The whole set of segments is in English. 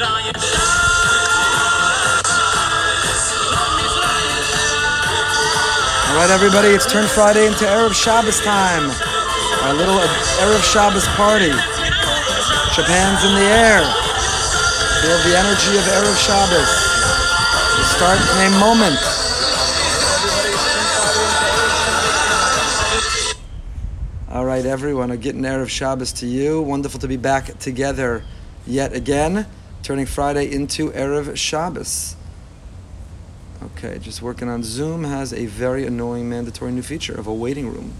All right, everybody, it's Turn Friday into Erev Shabbos time. Our little Erev Shabbos party. Japan's in the air. Feel the energy of Erev Shabbos. We start in a moment. All right, everyone, a getting Erev Shabbos to you. Wonderful to be back together yet again, turning Friday into Erev Shabbos. Okay, just working on Zoom has a very annoying mandatory new feature of a waiting room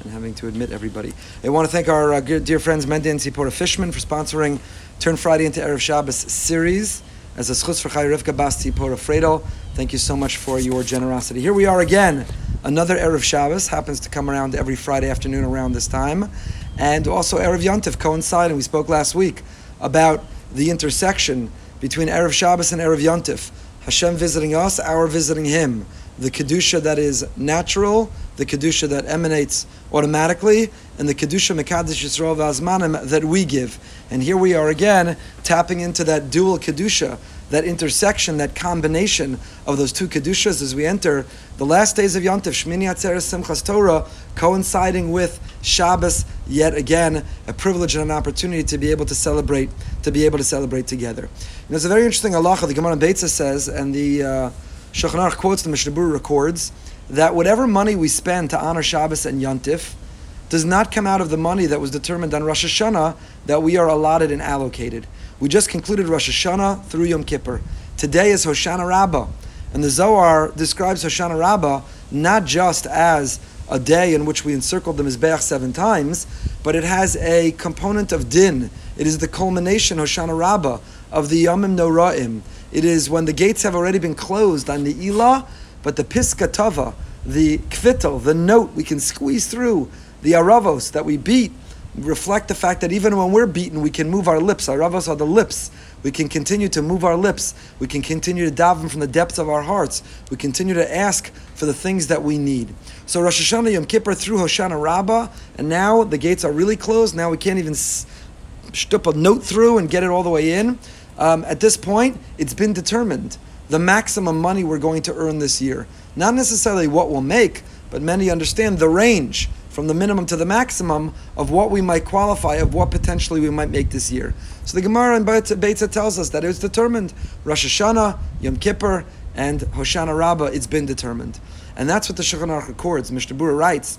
and having to admit everybody. I want to thank our uh, good, dear friends Mendy and Sipora Fishman for sponsoring Turn Friday into Erev Shabbos series as a schutz for Chai Rivka Bas Sipora Fredo. Thank you so much for your generosity. Here we are again. Another Erev Shabbos happens to come around every Friday afternoon around this time. And also Erev Yontif coinciding. We spoke last week about the intersection between Erev Shabbos and Erev Yontif. Hashem visiting us, our visiting Him. The Kedusha that is natural, the Kedusha that emanates automatically, and the Kedusha Mekadesh Yisrael Vazmanim that we give. And here we are again, tapping into that dual Kedusha, that intersection, that combination of those two Kedushas as we enter the last days of Yontif, Shmini Atzeres Simchas Torah, coinciding with Shabbos, yet again, a privilege and an opportunity to be able to celebrate, to be able to celebrate together. And it's a very interesting halacha. The Gemara Beitza says, and the uh, Shulchan Aruch quotes, the Mishnah Berurah records, that whatever money we spend to honor Shabbos and Yontif does not come out of the money that was determined on Rosh Hashanah that we are allotted and allocated. We just concluded Rosh Hashanah through Yom Kippur. Today is Hoshana Rabbah. And the Zohar describes Hoshana Rabbah not just as a day in which we encircled the Mizbeach seven times, but it has a component of din. It is the culmination, Hoshana Rabbah, of the Yomim Noraim. It is when the gates have already been closed on the Ilah, but the Piska Tava, the Kvitel, the note we can squeeze through, the Aravos that we beat, reflect the fact that even when we're beaten, we can move our lips. Our Aravos are the lips. We can continue to move our lips. We can continue to daven from the depths of our hearts. We continue to ask for the things that we need. So Rosh Hashanah Yom Kippur through Hoshana Rabbah, and now the gates are really closed. Now we can't even stup a note through and get it all the way in. Um, at this point, it's been determined the maximum money we're going to earn this year. Not necessarily what we'll make, but many understand the range from the minimum to the maximum of what we might qualify, of what potentially we might make this year. So the Gemara in Beitza tells us that it's determined. Rosh Hashanah, Yom Kippur, and Hoshana Rabbah, it's been determined. And that's what the Shulchan Aruch records. Mishnah Berurah writes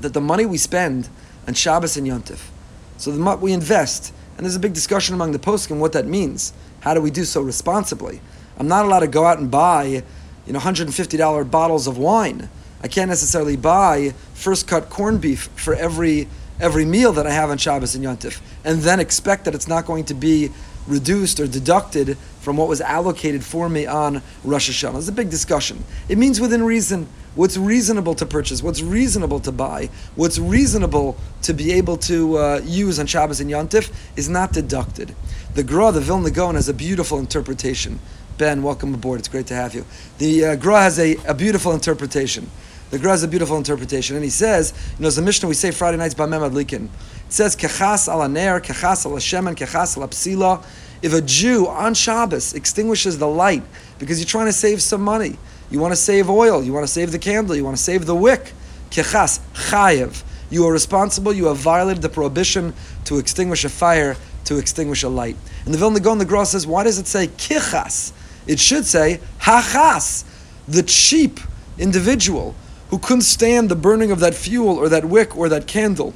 that the money we spend on Shabbos and Yom Yontif, so the we invest, and there's a big discussion among the poskim what that means. How do we do so responsibly? I'm not allowed to go out and buy, you know, $150 bottles of wine. I can't necessarily buy first cut corned beef for every every meal that I have on Shabbos and Yontif, and then expect that it's not going to be reduced or deducted from what was allocated for me on Rosh Hashanah. It's a big discussion. It means within reason. What's reasonable to purchase? What's reasonable to buy? What's reasonable to be able to uh, use on Shabbos and Yontif is not deducted. The Gra, the Vilna Gaon, has a beautiful interpretation. Ben, welcome aboard. It's great to have you. The uh, Gra has a, a beautiful interpretation. The Gra has a beautiful interpretation, and he says, you know, as a Mishnah we say Friday nights Bameh Madlikin. It says, "Kechas al aner, kechas al shemen, kechas al psila." If a Jew on Shabbos extinguishes the light because you're trying to save some money, you want to save oil, you want to save the candle, you want to save the wick, kechas chayev. You are responsible. You have violated the prohibition to extinguish a fire, to extinguish a light. And the Vilna Gaon, the Gra says, why does it say kichas? It should say hachas, the cheap individual who couldn't stand the burning of that fuel or that wick or that candle.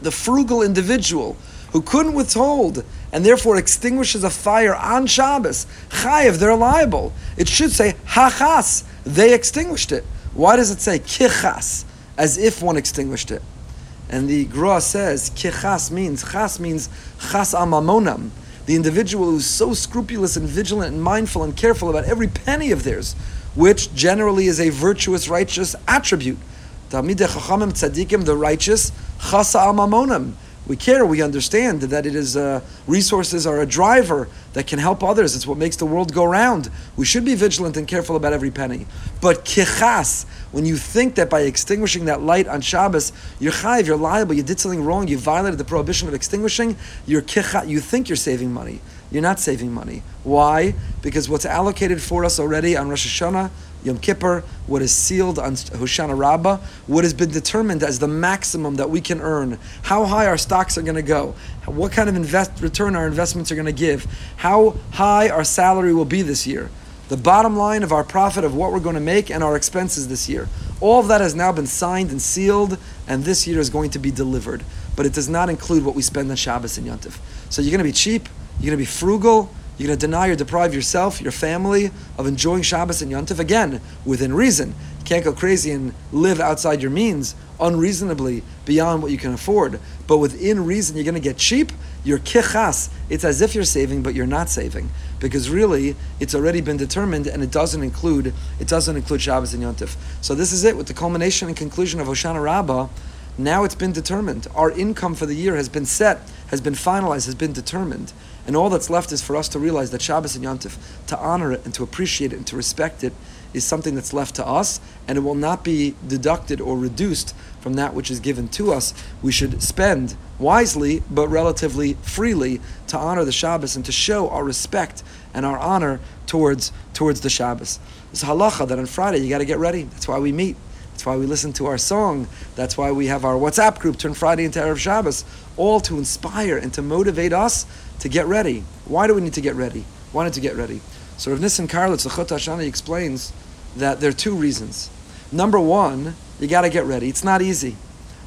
The frugal individual who couldn't withhold and therefore extinguishes a fire on Shabbos, chayiv, they're liable. It should say hachas, they extinguished it. Why does it say kichas, as if one extinguished it? And the Gra says kichas means chas means chas amamonam, the individual who's so scrupulous and vigilant and mindful and careful about every penny of theirs which generally is a virtuous, righteous attribute. Talmidei Chachamim Tzadikim, the righteous, Chasa al Mamonim. We care, we understand that it is uh, resources are a driver that can help others. It's what makes the world go round. We should be vigilant and careful about every penny. But kichas, when you think that by extinguishing that light on Shabbos, you're chayiv, you're liable, you did something wrong, you violated the prohibition of extinguishing, you're you think you're saving money. you're not saving money. Why? Because what's allocated for us already on Rosh Hashanah, Yom Kippur, what is sealed on Hoshana Rabbah, what has been determined as the maximum that we can earn, how high our stocks are going to go, what kind of invest, return our investments are going to give, how high our salary will be this year, the bottom line of our profit of what we're going to make and our expenses this year. All of that has now been signed and sealed, and this year is going to be delivered. But it does not include what we spend on Shabbos and Yontif. So you're going to be cheap, you're going to be frugal, you're going to deny or deprive yourself, your family, of enjoying Shabbos and Yontif again within reason. You can't go crazy and live outside your means unreasonably beyond what you can afford. But within reason, you're going to get cheap. You're kichas. It's as if you're saving, but you're not saving because really it's already been determined and it doesn't include it doesn't include Shabbos and Yontif. So this is it with the culmination and conclusion of Hoshana Rabbah. Now it's been determined. Our income for the year has been set, has been finalized, has been determined. And all that's left is for us to realize that Shabbos and Yontif, to honor it and to appreciate it and to respect it, is something that's left to us, and it will not be deducted or reduced from that which is given to us. We should spend wisely, but relatively freely, to honor the Shabbos and to show our respect and our honor towards towards the Shabbos. It's halacha that on Friday you got to get ready. That's why we meet. That's why we listen to our song. That's why we have our WhatsApp group turn Friday into Erev Shabbos, all to inspire and to motivate us to get ready. Why do we need to get ready? Why need to get ready? So Rav Nissen Karelitz, the Chut Shani, explains that there are two reasons. Number one, you got to get ready. It's not easy.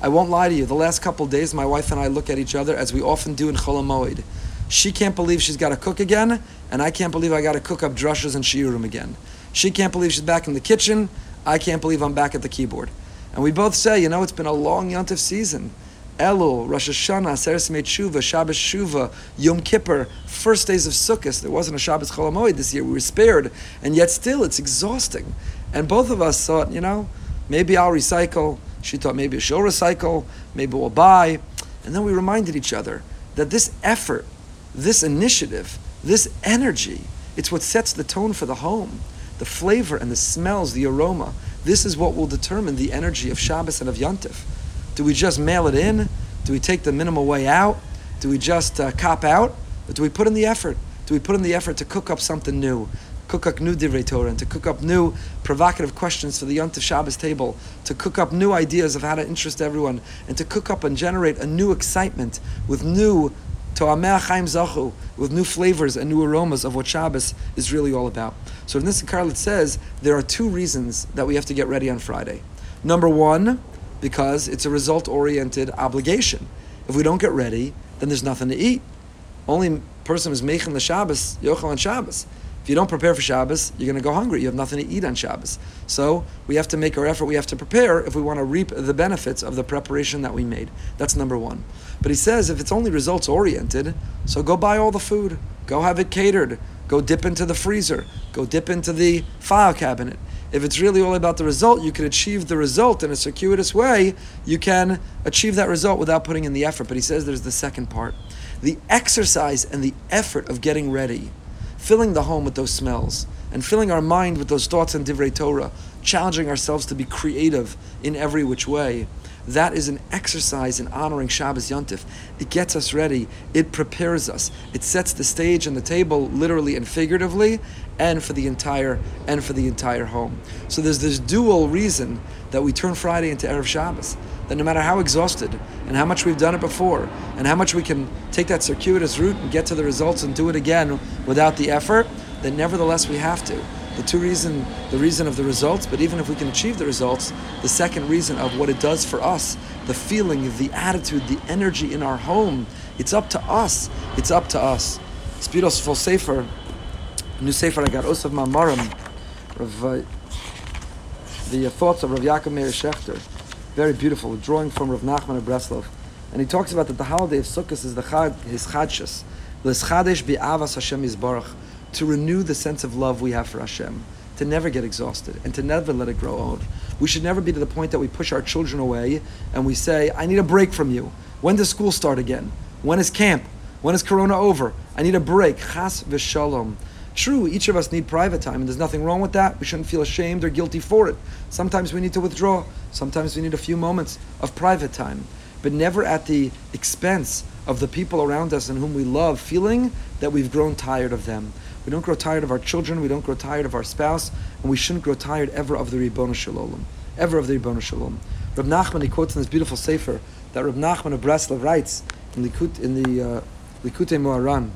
I won't lie to you. The last couple days, my wife and I look at each other as we often do in Chol Hamoed. She can't believe she's got to cook again, and I can't believe I got to cook up drushes and shiurim again. She can't believe she's back in the kitchen. I can't believe I'm back at the keyboard. And we both say, you know, it's been a long Yontif season. Elul, Rosh Hashanah, Aseres Shuva, Shabbos Shuva, Yom Kippur, first days of Sukkot. There wasn't a Shabbos Chol Hamoed this year. We were spared, and yet still it's exhausting. And both of us thought, you know, maybe I'll recycle. She thought maybe she'll recycle. Maybe we'll buy. And then we reminded each other that this effort, this initiative, this energy, it's what sets the tone for the home. The flavor and the smells, the aroma. This is what will determine the energy of Shabbos and of Yontif. Do we just mail it in? Do we take the minimal way out? Do we just uh, cop out? Or do we put in the effort? Do we put in the effort to cook up something new? Cook up new divrei Torah and to cook up new provocative questions for the Yom Shabbos table, to cook up new ideas of how to interest everyone, and to cook up and generate a new excitement with new To'ameh Chaim Zachu, with new flavors and new aromas of what Shabbos is really all about. So in this Karlit says there are two reasons that we have to get ready on Friday. Number one, because it's a result oriented obligation. If we don't get ready, then there's nothing to eat. Only person who's making the Shabbos, Yochel on Shabbos. If you don't prepare for Shabbos, you're going to go hungry. You have nothing to eat on Shabbos. So we have to make our effort. We have to prepare if we want to reap the benefits of the preparation that we made. That's number one. But he says if it's only results oriented, so go buy all the food. Go have it catered. Go dip into the freezer. Go dip into the file cabinet. If it's really all about the result, you can achieve the result in a circuitous way. You can achieve that result without putting in the effort. But he says there's the second part the exercise and the effort of getting ready, filling the home with those smells, and filling our mind with those thoughts and divrei Torah, challenging ourselves to be creative in every which way. That is an exercise in honoring Shabbos Yontif. It gets us ready. It prepares us. It sets the stage and the table, literally and figuratively, and for the entire and for the entire home. So there's this dual reason that we turn Friday into erev Shabbos. That no matter how exhausted and how much we've done it before, and how much we can take that circuitous route and get to the results and do it again without the effort, then nevertheless we have to. The two reason, the reason of the results, but even if we can achieve the results, the second reason of what it does for us, the feeling, the attitude, the energy in our home, it's up to us. It's up to us. Spiros full Sefer new Sefer I got Osaf Mamarim, of uh, the thoughts of Rav Yaakov Meir Shechter. Very beautiful, drawing from Rav Nachman of Breslov. And he talks about that the holiday of Sukkot is the chad, his chadshus. L'schadesh bi'avas Hashem Yisbarach. To renew the sense of love we have for Hashem. To never get exhausted and to never let it grow old. We should never be to the point that we push our children away and we say, I need a break from you. When does school start again? When is camp? When is Corona over? I need a break. Chas v'shalom. True, each of us need private time, and there's nothing wrong with that. We shouldn't feel ashamed or guilty for it. Sometimes we need to withdraw. Sometimes we need a few moments of private time, but never at the expense of the people around us and whom we love, feeling that we've grown tired of them. We don't grow tired of our children, we don't grow tired of our spouse, and we shouldn't grow tired ever of the Ribbon Shalom. Ever of the Ribbon Shalom. Reb Nachman, he quotes in this beautiful sefer that Reb Nachman of Breslov writes in, Likut, in the uh, Likutei Moharan,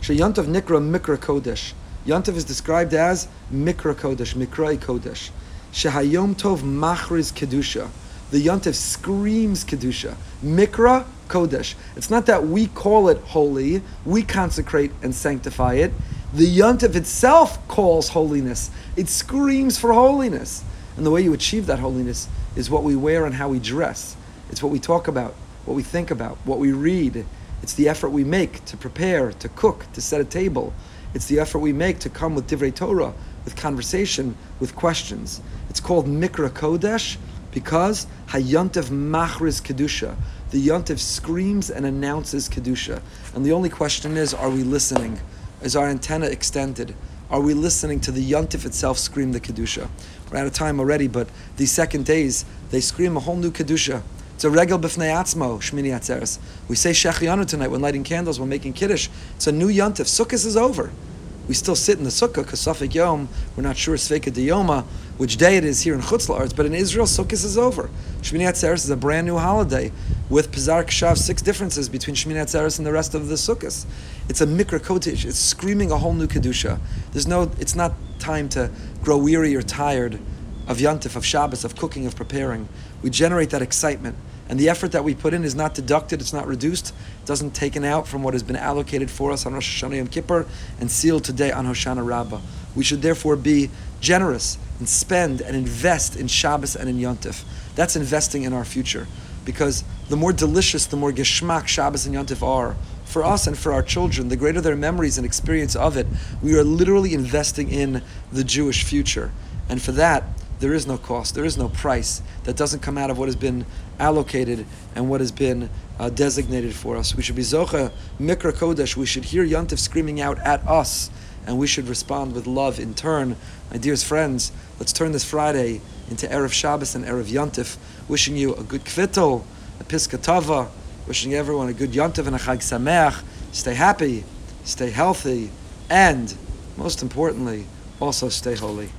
Sheyantov Nikra Mikra Kodesh. Yantav is described as Mikra Kodesh, Mikrai Kodesh. Shehayom Tov Machriz Kedusha. The Yontif screams Kedusha. Mikra Kodesh. It's not that we call it holy, we consecrate and sanctify it. The Yontif itself calls holiness. It screams for holiness. And the way you achieve that holiness is what we wear and how we dress. It's what we talk about, what we think about, what we read. It's the effort we make to prepare, to cook, to set a table. It's the effort we make to come with Divrei Torah, with conversation, with questions. It's called Mikra Kodesh because Hayantev Machriz Kedusha. The Yontev screams and announces Kedusha. And the only question is, are we listening? Is our antenna extended? Are we listening to the Yontif itself scream the Kedusha? We're out of time already, but these second days, they scream a whole new Kedusha. It's a regel b'fnei atzmo, Shmini Atzeres. We say Shehecheyanu tonight when lighting candles, when making Kiddush. It's a new Yontif. Sukkot is over. We still sit in the Sukkah because Safik Yom, we're not sure Sveika Diyoma, which day it is here in Chutz but in Israel, Sukkot is over. Shmini Atzeres is a brand new holiday with Pizar Kshav, six differences between Shmini Atzeres and the rest of the Sukkot. It's a Mikra Kodesh. It's screaming a whole new Kedusha. There's no, it's not time to grow weary or tired of Yantif, of Shabbos, of cooking, of preparing. We generate that excitement. And the effort that we put in is not deducted, it's not reduced, it doesn't taken out from what has been allocated for us on Rosh Hashanah Yom Kippur and sealed today on Hoshana Rabbah. We should therefore be generous and spend and invest in Shabbos and in Yontif. That's investing in our future. Because the more delicious, the more geschmack Shabbos and Yontif are, for us and for our children, the greater their memories and experience of it, we are literally investing in the Jewish future. And for that, there is no cost, there is no price that doesn't come out of what has been allocated and what has been uh, designated for us. We should be Zocha Mikra Kodesh, we should hear Yontif screaming out at us, and we should respond with love in turn. My dearest friends, let's turn this Friday into Erev Shabbos and Erev Yantif, wishing you a good Kvittel, a Piska Tava, wishing everyone a good Yantif and a Chag Sameach. Stay happy, stay healthy, and most importantly, also stay holy.